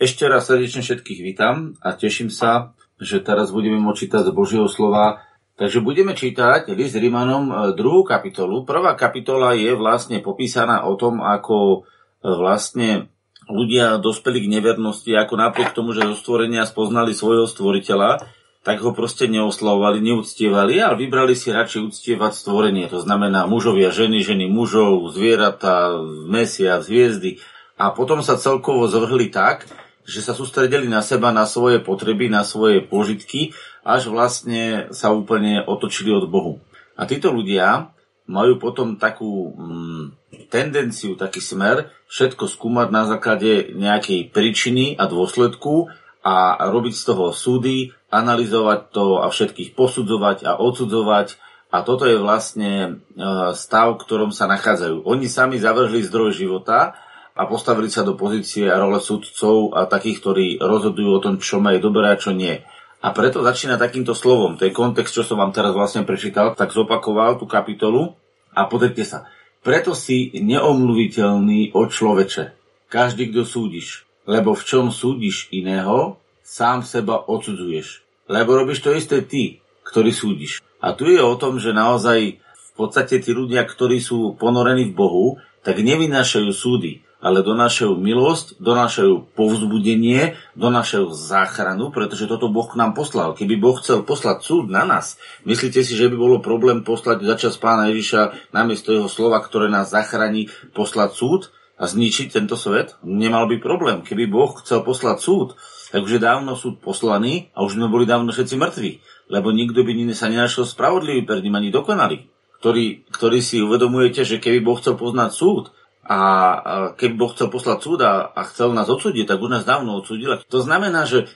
Ešte raz srdečne všetkých vítam a teším sa, že teraz budeme môcť čítať z Božieho slova. Takže budeme čítať list Rímanom e, druhú kapitolu. Prvá kapitola je vlastne popísaná o tom, ako e, vlastne ľudia dospeli k nevernosti, ako napriek tomu, že zo stvorenia spoznali svojho stvoriteľa, tak ho proste neoslavovali, neúctievali, ale vybrali si radšej uctievať stvorenie. To znamená mužovia, ženy, ženy mužov, zvieratá, mesia, hviezdy. A potom sa celkovo zvrhli tak, že sa sústredili na seba, na svoje potreby, na svoje požitky, až vlastne sa úplne otočili od Bohu. A títo ľudia majú potom takú mm, tendenciu, taký smer, všetko skúmať na základe nejakej príčiny a dôsledku a robiť z toho súdy, analyzovať to a všetkých posudzovať a odsudzovať. A toto je vlastne e, stav, v ktorom sa nachádzajú. Oni sami zavrhli zdroj života a postavili sa do pozície a role sudcov a takých, ktorí rozhodujú o tom, čo má je dobré a čo nie. A preto začína takýmto slovom. To je kontext, čo som vám teraz vlastne prečítal, tak zopakoval tú kapitolu a pozrite sa. Preto si neomluviteľný od človeče. Každý, kto súdiš. Lebo v čom súdiš iného, sám seba odsudzuješ. Lebo robíš to isté ty, ktorý súdiš. A tu je o tom, že naozaj v podstate tí ľudia, ktorí sú ponorení v Bohu, tak nevynášajú súdy, ale donášajú milosť, donášajú povzbudenie, donášajú záchranu, pretože toto Boh k nám poslal. Keby Boh chcel poslať súd na nás, myslíte si, že by bolo problém poslať začas pána Ježiša namiesto jeho slova, ktoré nás zachráni, poslať súd a zničiť tento svet? Nemal by problém. Keby Boh chcel poslať súd, tak už je dávno súd poslaný a už sme boli dávno všetci mŕtvi, lebo nikto by sa nenašiel spravodlivý pred ním ani dokonalý. Ktorý, ktorý si uvedomujete, že keby Boh chcel poznať súd, a keby Boh chcel poslať súd a, chcel nás odsúdiť, tak už nás dávno odsúdil. To znamená, že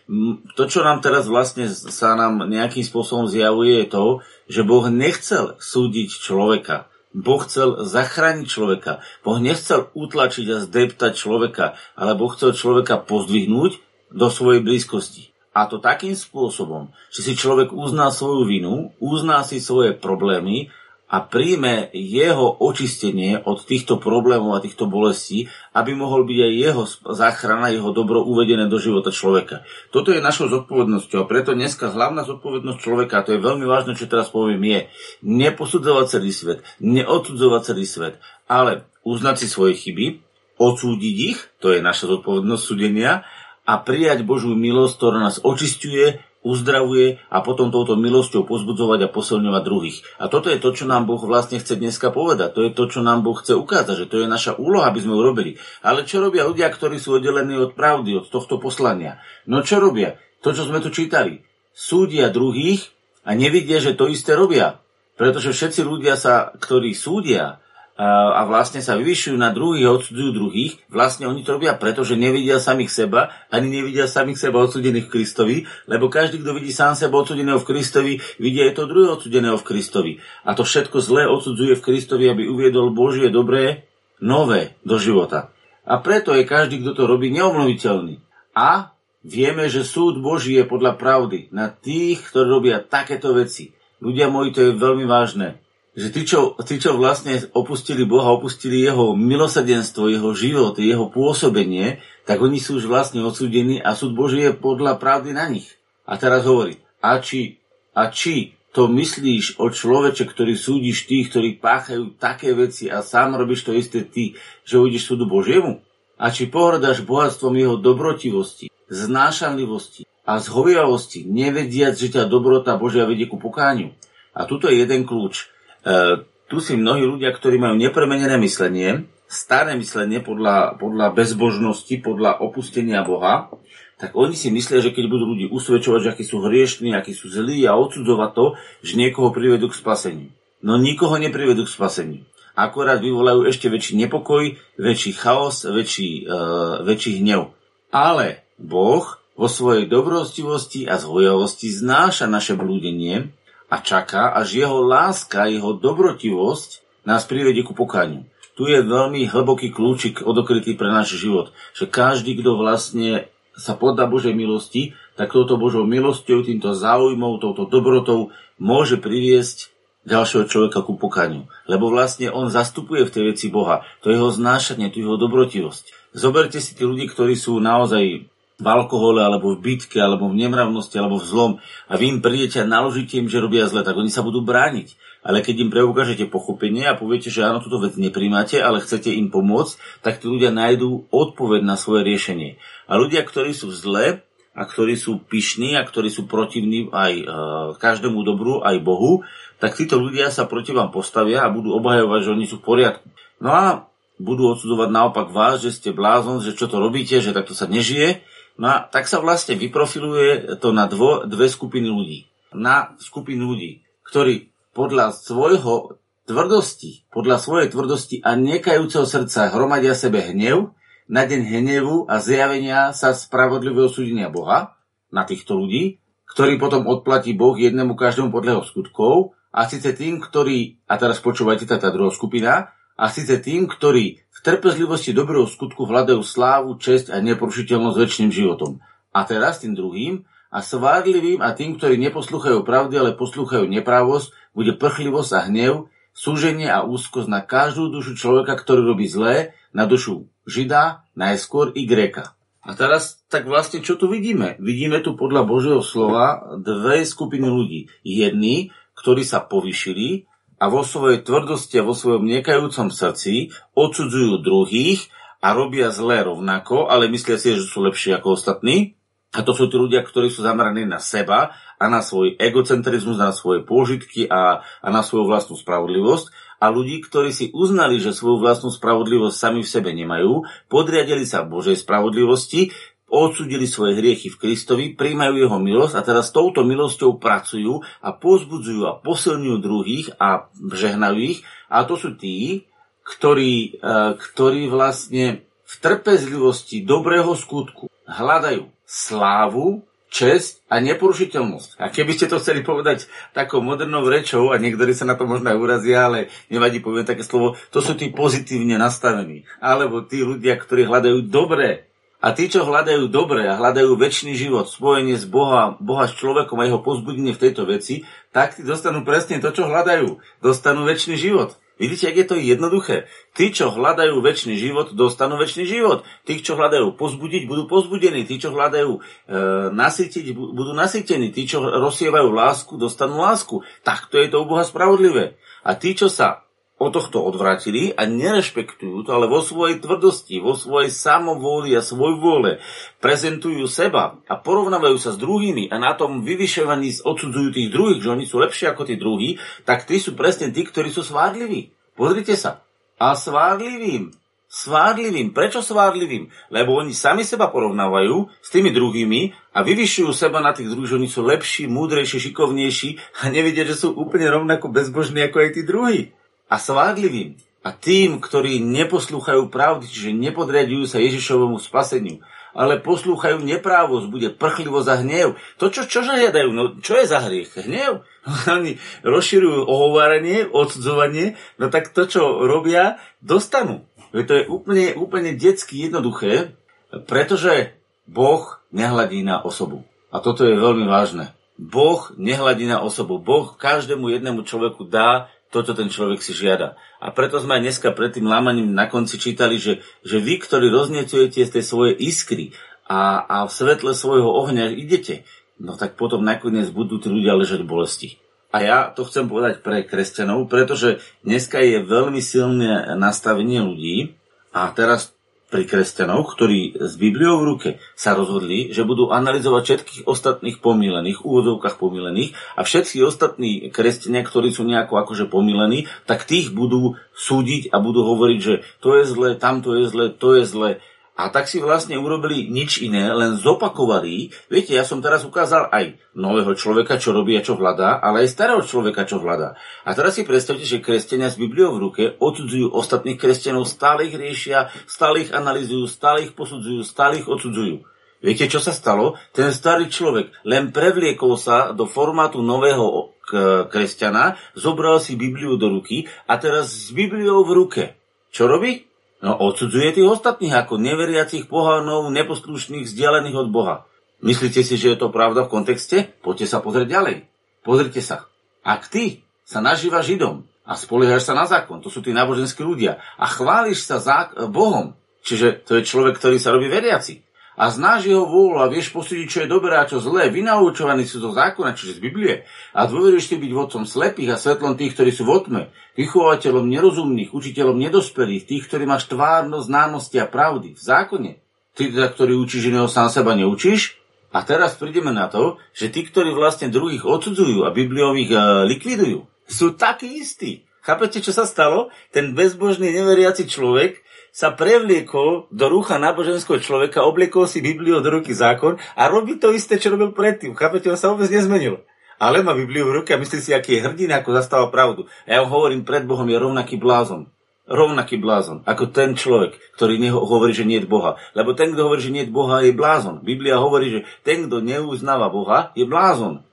to, čo nám teraz vlastne sa nám nejakým spôsobom zjavuje, je to, že Boh nechcel súdiť človeka. Boh chcel zachrániť človeka. Boh nechcel utlačiť a zdeptať človeka, ale Boh chcel človeka pozdvihnúť do svojej blízkosti. A to takým spôsobom, že si človek uzná svoju vinu, uzná si svoje problémy a príjme jeho očistenie od týchto problémov a týchto bolestí, aby mohol byť aj jeho záchrana, jeho dobro uvedené do života človeka. Toto je našou zodpovednosťou a preto dneska hlavná zodpovednosť človeka, a to je veľmi vážne, čo teraz poviem, je neposudzovať celý svet, neodsudzovať celý svet, ale uznať si svoje chyby, odsúdiť ich, to je naša zodpovednosť súdenia, a prijať Božú milosť, ktorá nás očistuje, uzdravuje a potom touto milosťou pozbudzovať a posilňovať druhých. A toto je to, čo nám Boh vlastne chce dneska povedať. To je to, čo nám Boh chce ukázať, že to je naša úloha, aby sme urobili. Ale čo robia ľudia, ktorí sú oddelení od pravdy, od tohto poslania? No čo robia? To, čo sme tu čítali. Súdia druhých a nevidia, že to isté robia. Pretože všetci ľudia sa, ktorí súdia, a vlastne sa vyvyšujú na druhých a odsudzujú druhých, vlastne oni to robia preto, že nevidia samých seba, ani nevidia samých seba odsudených v Kristovi, lebo každý, kto vidí sám seba odsudeného v Kristovi, vidí aj to druhé odsudeného v Kristovi. A to všetko zlé odsudzuje v Kristovi, aby uviedol Božie dobré, nové do života. A preto je každý, kto to robí, neomluviteľný. A vieme, že súd Boží je podľa pravdy na tých, ktorí robia takéto veci. Ľudia moji, to je veľmi vážne že tí čo, tí, čo vlastne opustili Boha, opustili jeho milosrdenstvo, jeho život, jeho pôsobenie, tak oni sú už vlastne odsúdení a súd Boží je podľa pravdy na nich. A teraz hovorí, a či, a či to myslíš o človeče, ktorý súdiš tých, ktorí páchajú také veci a sám robíš to isté ty, že ujdeš súdu Božiemu? A či pohrdáš bohatstvom jeho dobrotivosti, znášanlivosti a zhoviavosti, nevediac, že ťa dobrota Božia vedie ku pokániu? A tuto je jeden kľúč. E, tu si mnohí ľudia, ktorí majú nepremenené myslenie, staré myslenie podľa, podľa bezbožnosti, podľa opustenia Boha, tak oni si myslia, že keď budú ľudí usvedčovať, že akí sú hriešní, akí sú zlí a odsudzovať to, že niekoho privedú k spaseniu. No nikoho neprivedú k spaseniu. Akorát vyvolajú ešte väčší nepokoj, väčší chaos, väčší, uh, väčší hnev. Ale Boh vo svojej dobrostivosti a zhojavosti znáša naše blúdenie a čaká, až jeho láska, jeho dobrotivosť nás privedie ku pokaniu. Tu je veľmi hlboký kľúčik odokrytý pre náš život, že každý, kto vlastne sa podá Božej milosti, tak touto Božou milosťou, týmto záujmom, touto dobrotou môže priviesť ďalšieho človeka ku pokaniu. Lebo vlastne on zastupuje v tej veci Boha. To je jeho znášanie, je jeho dobrotivosť. Zoberte si tí ľudí, ktorí sú naozaj v alkohole, alebo v bitke, alebo v nemravnosti, alebo v zlom a vy im prídete a naložíte im, že robia zle, tak oni sa budú brániť. Ale keď im preukážete pochopenie a poviete, že áno, túto vec nepríjmate, ale chcete im pomôcť, tak tí ľudia nájdú odpoveď na svoje riešenie. A ľudia, ktorí sú zle a ktorí sú pyšní a ktorí sú protivní aj e, každému dobru, aj Bohu, tak títo ľudia sa proti vám postavia a budú obhajovať, že oni sú v poriadku. No a budú odsudzovať naopak vás, že ste blázon, že čo to robíte, že takto sa nežije No a tak sa vlastne vyprofiluje to na dvo, dve skupiny ľudí. Na skupinu ľudí, ktorí podľa svojho tvrdosti, podľa svojej tvrdosti a nekajúceho srdca hromadia sebe hnev, na deň hnevu a zjavenia sa spravodlivého súdenia Boha na týchto ľudí, ktorý potom odplatí Boh jednému každému podľa jeho skutkov, a síce tým, ktorí, a teraz počúvajte tá, tá druhá skupina, a síce tým, ktorí v trpezlivosti dobrého skutku hľadajú slávu, česť a neporušiteľnosť väčšným životom. A teraz tým druhým, a svádlivým a tým, ktorí neposlúchajú pravdy, ale poslúchajú nepravosť, bude prchlivosť a hnev, súženie a úzkosť na každú dušu človeka, ktorý robí zlé, na dušu Žida, najskôr i Gréka. A teraz, tak vlastne čo tu vidíme? Vidíme tu podľa Božieho slova dve skupiny ľudí. Jedni, ktorí sa povyšili a vo svojej tvrdosti a vo svojom nekajúcom srdci odsudzujú druhých a robia zlé rovnako, ale myslia si, že sú lepší ako ostatní. A to sú tí ľudia, ktorí sú zameraní na seba a na svoj egocentrizmus, na svoje pôžitky a, a na svoju vlastnú spravodlivosť. A ľudí, ktorí si uznali, že svoju vlastnú spravodlivosť sami v sebe nemajú, podriadili sa Božej spravodlivosti, odsudili svoje hriechy v Kristovi, príjmajú jeho milosť a teraz touto milosťou pracujú a pozbudzujú a posilňujú druhých a žehnajú ich. A to sú tí, ktorí, e, ktorí vlastne v trpezlivosti dobrého skutku hľadajú slávu, česť a neporušiteľnosť. A keby ste to chceli povedať takou modernou rečou, a niektorí sa na to možno aj urazia, ale nevadí poviem také slovo, to sú tí pozitívne nastavení. Alebo tí ľudia, ktorí hľadajú dobré, a tí, čo hľadajú dobre a hľadajú väčší život, spojenie s Boha, Boha s človekom a jeho pozbudenie v tejto veci, tak tí dostanú presne to, čo hľadajú. Dostanú väčší život. Vidíte, ak je to jednoduché. Tí, čo hľadajú väčší život, dostanú väčší život. Tí, čo hľadajú pozbudiť, budú pozbudení. Tí, čo hľadajú e, nasytiť, budú nasytení. Tí, čo rozsievajú lásku, dostanú lásku. Takto je to u Boha spravodlivé. A tí, čo sa od tohto odvratili a nerešpektujú to, ale vo svojej tvrdosti, vo svojej samovôli a svoj vôle prezentujú seba a porovnávajú sa s druhými a na tom vyvyšovaní odsudzujú tých druhých, že oni sú lepší ako tí druhí, tak tí sú presne tí, ktorí sú svádliví. Pozrite sa. A svádlivým. Svádlivým. Prečo svádlivým? Lebo oni sami seba porovnávajú s tými druhými a vyvyšujú seba na tých druhých, že oni sú lepší, múdrejší, šikovnejší a nevidia, že sú úplne rovnako bezbožní ako aj tí druhí a svádlivým a tým, ktorí neposlúchajú pravdy, čiže nepodriadujú sa Ježišovomu spaseniu, ale poslúchajú neprávosť, bude prchlivosť a hnev. To, čo, čo žiadajú, no čo je za hriech? Hnev. Oni rozširujú ohováranie, odsudzovanie, no tak to, čo robia, dostanú. To je úplne, úplne detsky jednoduché, pretože Boh nehladí na osobu. A toto je veľmi vážne. Boh nehladí na osobu. Boh každému jednému človeku dá to, čo ten človek si žiada. A preto sme aj dneska pred tým lámaním na konci čítali, že, že vy, ktorí roznecujete z tej iskry a, a v svetle svojho ohňa idete, no tak potom nakoniec budú tí ľudia ležať v bolesti. A ja to chcem povedať pre kresťanov, pretože dneska je veľmi silné nastavenie ľudí a teraz pri kresťanoch, ktorí s Bibliou v ruke sa rozhodli, že budú analyzovať všetkých ostatných pomílených, úvodovkách pomílených a všetci ostatní kresťania, ktorí sú nejako akože pomílení, tak tých budú súdiť a budú hovoriť, že to je zle, tamto je zle, to je zle. A tak si vlastne urobili nič iné, len zopakovali. Viete, ja som teraz ukázal aj nového človeka, čo robí a čo hľadá, ale aj starého človeka, čo hľadá. A teraz si predstavte, že kresťania s Bibliou v ruke odsudzujú ostatných kresťanov, stále ich riešia, stále ich analizujú, stále ich posudzujú, stále ich odsudzujú. Viete, čo sa stalo? Ten starý človek len prevliekol sa do formátu nového kresťana, zobral si Bibliu do ruky a teraz s Bibliou v ruke. Čo robí? No odsudzuje tých ostatných ako neveriacich pohánov, neposlušných, vzdialených od Boha. Myslíte si, že je to pravda v kontexte? Poďte sa pozrieť ďalej. Pozrite sa. Ak ty sa nažíva Židom a spoliehaš sa na zákon, to sú tí náboženskí ľudia, a chváliš sa zák- Bohom, čiže to je človek, ktorý sa robí veriaci, a znáš jeho vôľu a vieš posúdiť, čo je dobré a čo zlé, vynaučovaní sú zo zákona, čiže z Biblie, a dôveruješ ty byť vodcom slepých a svetlom tých, ktorí sú v otme, vychovateľom nerozumných, učiteľom nedospelých, tých, ktorí máš tvárnosť, známosti a pravdy v zákone. Ty teda, ktorý učíš iného sám seba, neučíš? A teraz prídeme na to, že tí, ktorí vlastne druhých odsudzujú a Bibliových uh, likvidujú, sú takí istí. Chápete, čo sa stalo? Ten bezbožný, neveriaci človek sa prevliekol do rúcha náboženského človeka, obliekol si Bibliu do ruky zákon a robí to isté, čo robil predtým. Chápete, on sa vôbec nezmenil. Ale má Bibliu v ruke a myslí si, aký je hrdina, ako zastáva pravdu. A ja ho hovorím, pred Bohom je rovnaký blázon. Rovnaký blázon, ako ten človek, ktorý hovorí, že nie je Boha. Lebo ten, kto hovorí, že nie je Boha, je blázon. Biblia hovorí, že ten, kto neuznáva Boha, je blázon.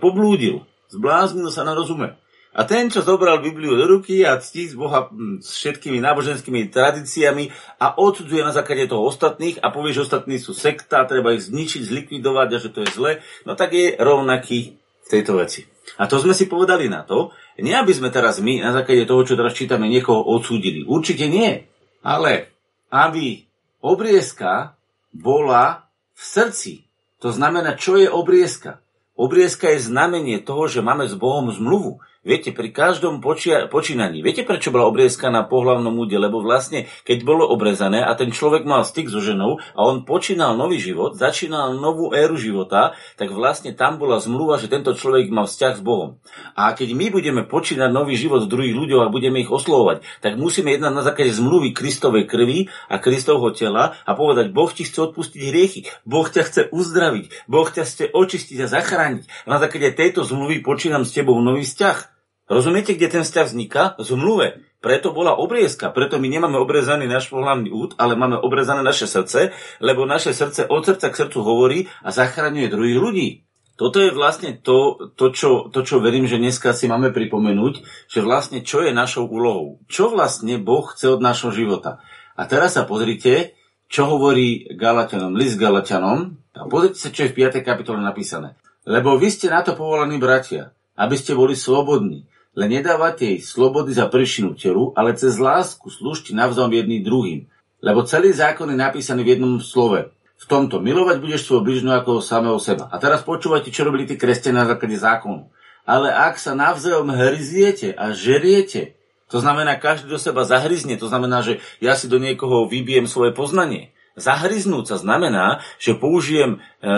Poblúdil. Zbláznil sa na rozume. A ten, čo zobral Bibliu do ruky a ctí z Boha hm, s všetkými náboženskými tradíciami a odsudzuje na základe toho ostatných a povie, že ostatní sú sekta, treba ich zničiť, zlikvidovať a že to je zle, no tak je rovnaký v tejto veci. A to sme si povedali na to, nie aby sme teraz my na základe toho, čo teraz čítame, niekoho odsúdili. Určite nie. Ale aby obriezka bola v srdci. To znamená, čo je obriezka? Obriezka je znamenie toho, že máme s Bohom zmluvu. Viete, pri každom počia, počínaní, viete prečo bola obriezka na pohlavnom úde? Lebo vlastne, keď bolo obrezané a ten človek mal styk so ženou a on počínal nový život, začínal novú éru života, tak vlastne tam bola zmluva, že tento človek mal vzťah s Bohom. A keď my budeme počínať nový život z druhých ľudí a budeme ich oslovovať, tak musíme jednať na základe zmluvy Kristovej krvi a Kristovho tela a povedať, Boh ti chce odpustiť hriechy, Boh ťa chce uzdraviť, Boh ťa chce očistiť a zachrániť. Na základe tejto zmluvy počínam s tebou nový vzťah. Rozumiete, kde ten vzťah vzniká? V zmluve. Preto bola obriezka. Preto my nemáme obrezaný náš pohľavný út, ale máme obrezané naše srdce, lebo naše srdce od srdca k srdcu hovorí a zachraňuje druhých ľudí. Toto je vlastne to, to, čo, to, čo verím, že dneska si máme pripomenúť, že vlastne čo je našou úlohou. Čo vlastne Boh chce od nášho života. A teraz sa pozrite, čo hovorí Galatianom, list Galatianom. A pozrite sa, čo je v 5. kapitole napísané. Lebo vy ste na to povolaní bratia, aby ste boli slobodní. Len nedávate jej slobody za pršinu telu, ale cez lásku slúžte navzájom jedný druhým. Lebo celý zákon je napísaný v jednom slove. V tomto milovať budeš svoj bližnú ako samého seba. A teraz počúvajte, čo robili tí kresťania na základe zákonu. Ale ak sa navzájom hryziete a žeriete, to znamená, každý do seba zahryzne, to znamená, že ja si do niekoho vybijem svoje poznanie. Zahryznúť sa znamená, že použijem e,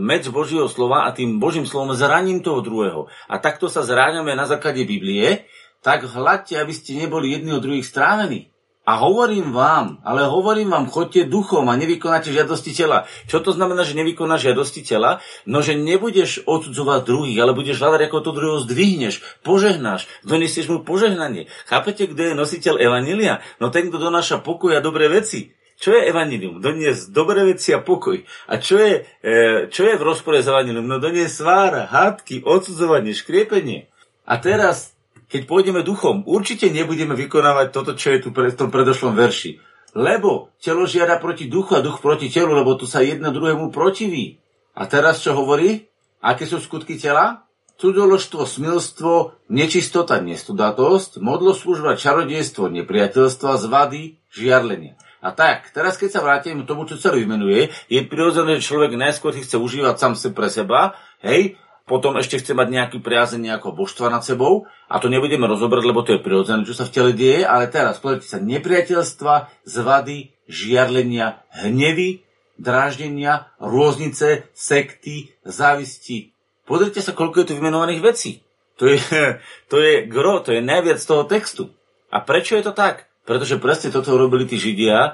med Božieho slova a tým Božím slovom zraním toho druhého. A takto sa zráňame na základe Biblie, tak hľadte, aby ste neboli jedni od druhých strávení. A hovorím vám, ale hovorím vám, chodte duchom a nevykonáte žiadosti tela. Čo to znamená, že nevykonáš žiadosti tela? No, že nebudeš odsudzovať druhých, ale budeš hľadať, ako to druhého zdvihneš, požehnáš, donesieš mu požehnanie. Chápete, kto je nositeľ Evanília? No ten, kto donáša pokoj a dobré veci. Čo je evanilium? Doniesť dobré veci a pokoj. A čo je, e, čo je v rozpore s evanilium? No doniesť svára, hádky, odsudzovanie, škriepenie. A teraz, keď pôjdeme duchom, určite nebudeme vykonávať toto, čo je tu v tom predošlom verši. Lebo telo žiada proti duchu a duch proti telu, lebo tu sa jedno druhému protiví. A teraz čo hovorí? Aké sú skutky tela? Cudzoložstvo, smilstvo, nečistota, nestudatosť, modloslužba, čarodejstvo, nepriateľstva, zvady, žiarlenia. A tak, teraz keď sa vrátim k tomu, čo sa vymenuje, je prirodzené, že človek najskôr si chce užívať sám se pre seba, hej, potom ešte chce mať nejaký priazeň nejakého božstva nad sebou a to nebudeme rozobrať, lebo to je prirodzené, čo sa v tele deje, ale teraz pozrite sa, nepriateľstva, zvady, žiarlenia, hnevy, dráždenia, rôznice, sekty, závisti. Pozrite sa, koľko je tu vymenovaných vecí. To je, to je gro, to je najviac toho textu. A prečo je to tak? Pretože presne toto robili tí Židia e,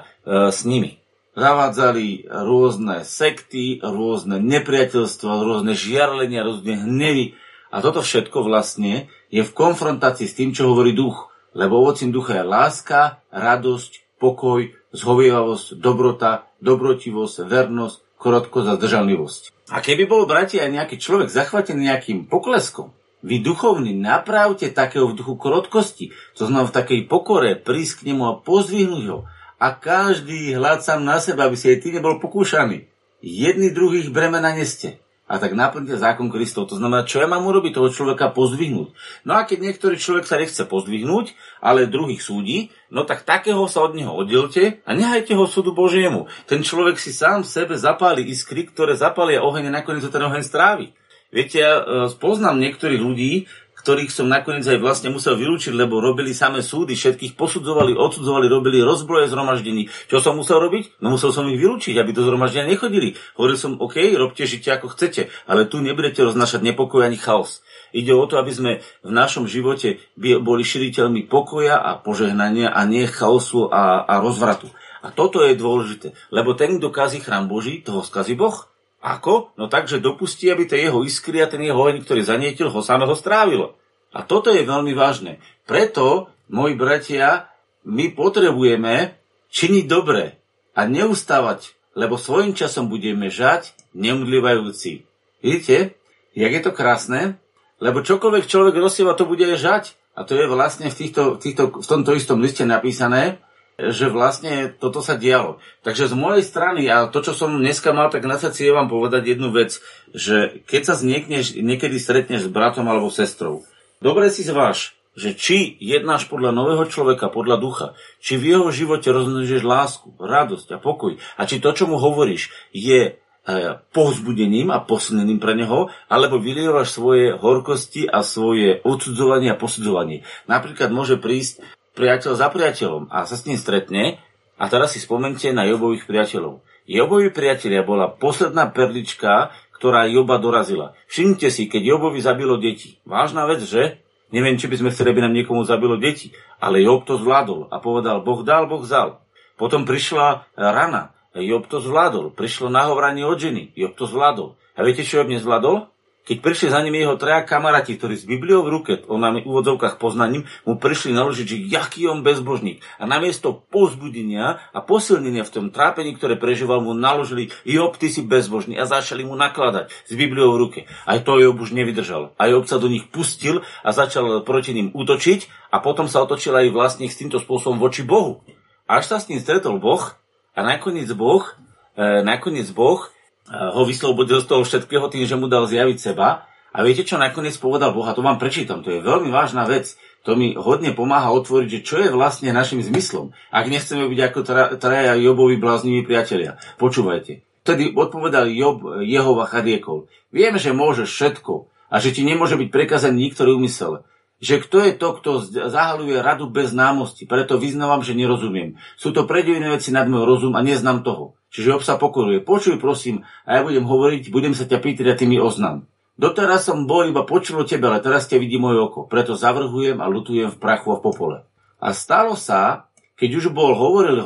s nimi. Zavádzali rôzne sekty, rôzne nepriateľstva, rôzne žiarlenia, rôzne hnevy. A toto všetko vlastne je v konfrontácii s tým, čo hovorí duch. Lebo ovocím ducha je láska, radosť, pokoj, zhovievavosť, dobrota, dobrotivosť, vernosť, krotkosť a zdržanlivosť. A keby bol, bratia, aj nejaký človek zachvatený nejakým pokleskom, vy duchovní napravte takého v duchu krotkosti, to znamená v takej pokore, prísť k nemu a pozvihnúť ho. A každý hľad sám na seba, aby si aj ty nebol pokúšaný. Jedni druhých bremena neste. a tak naplňte zákon Kristov. To znamená, čo ja mám urobiť toho človeka pozdvihnúť. No a keď niektorý človek sa nechce pozdvihnúť, ale druhých súdi, no tak takého sa od neho oddelte a nehajte ho súdu Božiemu. Ten človek si sám v sebe zapáli iskry, ktoré zapália oheň a nakoniec ten oheň strávi. Viete, ja e, poznám niektorých ľudí, ktorých som nakoniec aj vlastne musel vylúčiť, lebo robili samé súdy, všetkých posudzovali, odsudzovali, robili rozbroje zhromaždení. Čo som musel robiť? No musel som ich vylúčiť, aby do zhromaždenia nechodili. Hovoril som, OK, robte, žite ako chcete, ale tu nebudete roznašať nepokoj ani chaos. Ide o to, aby sme v našom živote boli širiteľmi pokoja a požehnania a nie chaosu a, a rozvratu. A toto je dôležité, lebo ten, kto kazí chrám Boží, toho skazí Boh. Ako? No tak, že dopustí, aby tie jeho iskry a ten jeho oheň, ktorý zanietil, ho samého strávilo. A toto je veľmi vážne. Preto, moji bratia, my potrebujeme činiť dobre a neustávať, lebo svojim časom budeme žať neumdlivajúci. Vidíte, jak je to krásne? Lebo čokoľvek človek rozsieva, to bude žať. A to je vlastne v, týchto, týchto, v tomto istom liste napísané, že vlastne toto sa dialo. Takže z mojej strany, a to, čo som dneska mal tak na srdci, je vám povedať jednu vec, že keď sa niekneš, niekedy stretneš s bratom alebo sestrou, dobre si zváž, že či jednáš podľa nového človeka, podľa ducha, či v jeho živote rozmnožíš lásku, radosť a pokoj, a či to, čo mu hovoríš, je e, povzbudením a posilnením pre neho, alebo vylievaš svoje horkosti a svoje odsudzovanie a posudzovanie. Napríklad môže prísť priateľ za priateľom a sa s ním stretne a teraz si spomente na Jobových priateľov. Jobovi priatelia bola posledná perlička, ktorá Joba dorazila. Všimnite si, keď Jobovi zabilo deti. Vážna vec, že? Neviem, či by sme chceli, aby nám niekomu zabilo deti, ale Job to zvládol a povedal, Boh dal, Boh vzal. Potom prišla rana, Job to zvládol. Prišlo nahovoranie od ženy, Job to zvládol. A viete, čo Job nezvládol? Keď prišli za ním jeho traja kamaráti, ktorí s Bibliou v ruke, on nám v úvodzovkách poznaním, mu prišli naložiť, že jaký on bezbožník. A namiesto pozbudenia a posilnenia v tom trápení, ktoré prežíval, mu naložili, Job, ty si bezbožný a začali mu nakladať s Bibliou v ruke. Aj to Job už nevydržal. A Job sa do nich pustil a začal proti ním útočiť a potom sa otočil aj vlastne s týmto spôsobom voči Bohu. Až sa s ním stretol Boh a nakoniec Boh, e, nakoniec Boh ho vyslobodil z toho všetkého tým, že mu dal zjaviť seba. A viete, čo nakoniec povedal Boh? A to vám prečítam, to je veľmi vážna vec. To mi hodne pomáha otvoriť, že čo je vlastne našim zmyslom, ak nechceme byť ako traja Jobovi blázniví priatelia. Počúvajte. Vtedy odpovedal Job Jehova chadiekol. Viem, že môžeš všetko a že ti nemôže byť prekazaný niktorý úmysel že kto je to, kto zahaluje radu bez známosti. Preto vyznávam, že nerozumiem. Sú to predivené veci nad môj rozum a neznám toho. Čiže Job sa pokoruje. Počuj prosím, a ja budem hovoriť, budem sa ťa pýtať a ty mi oznam. Doteraz som bol iba počul o tebe, ale teraz ťa vidí moje oko. Preto zavrhujem a lutujem v prachu a v popole. A stalo sa, keď už bol hovoril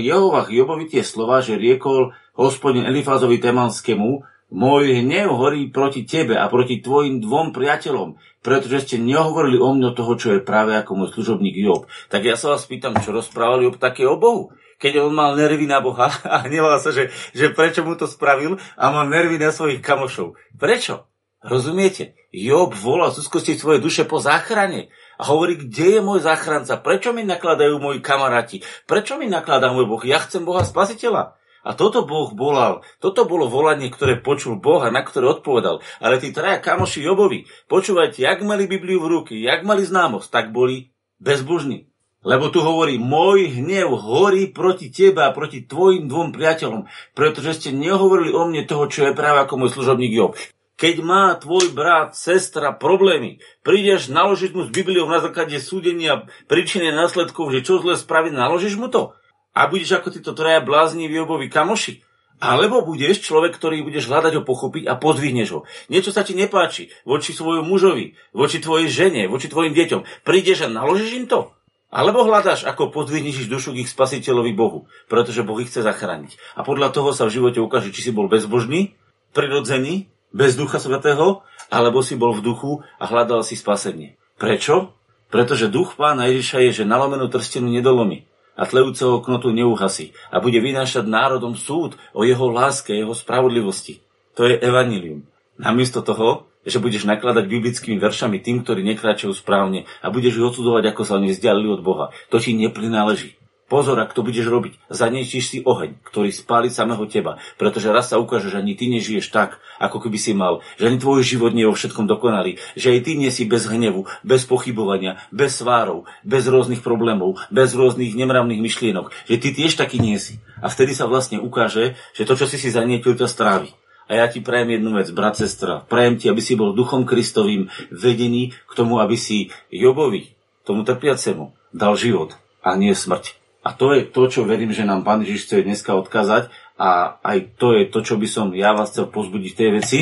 Jehovach Jobovi tie slova, že riekol hospodin Elifázovi Temanskému, môj hnev horí proti tebe a proti tvojim dvom priateľom, pretože ste nehovorili o mne toho, čo je práve ako môj služobník Job. Tak ja sa vás pýtam, čo rozprával Job také o Bohu? Keď on mal nervy na Boha a hneval sa, že, že prečo mu to spravil a mal nervy na svojich kamošov. Prečo? Rozumiete? Job volal z svojej duše po záchrane a hovorí, kde je môj záchranca, prečo mi nakladajú moji kamaráti, prečo mi nakladá môj Boh, ja chcem Boha spasiteľa. A toto Boh volal, toto bolo volanie, ktoré počul Boh a na ktoré odpovedal. Ale tí traja kamoši Jobovi, počúvajte, jak mali Bibliu v ruky, jak mali známosť, tak boli bezbožní. Lebo tu hovorí, môj hnev horí proti tebe a proti tvojim dvom priateľom, pretože ste nehovorili o mne toho, čo je práve ako môj služobník Job. Keď má tvoj brat, sestra problémy, prídeš naložiť mu s Bibliou na základe súdenia príčiny následkov, že čo zle spraviť, naložíš mu to? a budeš ako títo traja blázni Jobovi kamoši. Alebo budeš človek, ktorý budeš hľadať ho pochopiť a podvihneš ho. Niečo sa ti nepáči voči svojmu mužovi, voči tvojej žene, voči tvojim deťom. Prídeš a naložíš im to? Alebo hľadáš, ako podvihneš dušu k ich spasiteľovi Bohu, pretože Boh ich chce zachrániť. A podľa toho sa v živote ukáže, či si bol bezbožný, prirodzený, bez ducha svetého, alebo si bol v duchu a hľadal si spasenie. Prečo? Pretože duch pána Ježiša je, že nalomenú trstenu nedolomí a tlejúceho knotu neuhasí a bude vynášať národom súd o jeho láske, jeho spravodlivosti. To je evanilium. Namiesto toho, že budeš nakladať biblickými veršami tým, ktorí nekráčajú správne a budeš ich odsudovať, ako sa oni vzdialili od Boha. To ti neprináleží. Pozor, ak to budeš robiť, zaniečiš si oheň, ktorý spáli samého teba, pretože raz sa ukáže, že ani ty nežiješ tak, ako keby si mal, že ani tvoj život nie je vo všetkom dokonalý, že aj ty nie si bez hnevu, bez pochybovania, bez svárov, bez rôznych problémov, bez rôznych nemravných myšlienok, že ty tiež taký nie si. A vtedy sa vlastne ukáže, že to, čo si si zanietil, to strávi. A ja ti prajem jednu vec, brat, sestra. Prajem ti, aby si bol duchom Kristovým vedený k tomu, aby si Jobovi, tomu trpiacemu, dal život a nie smrť. A to je to, čo verím, že nám Pán Ježiš chce dneska odkázať a aj to je to, čo by som ja vás chcel pozbudiť v tej veci,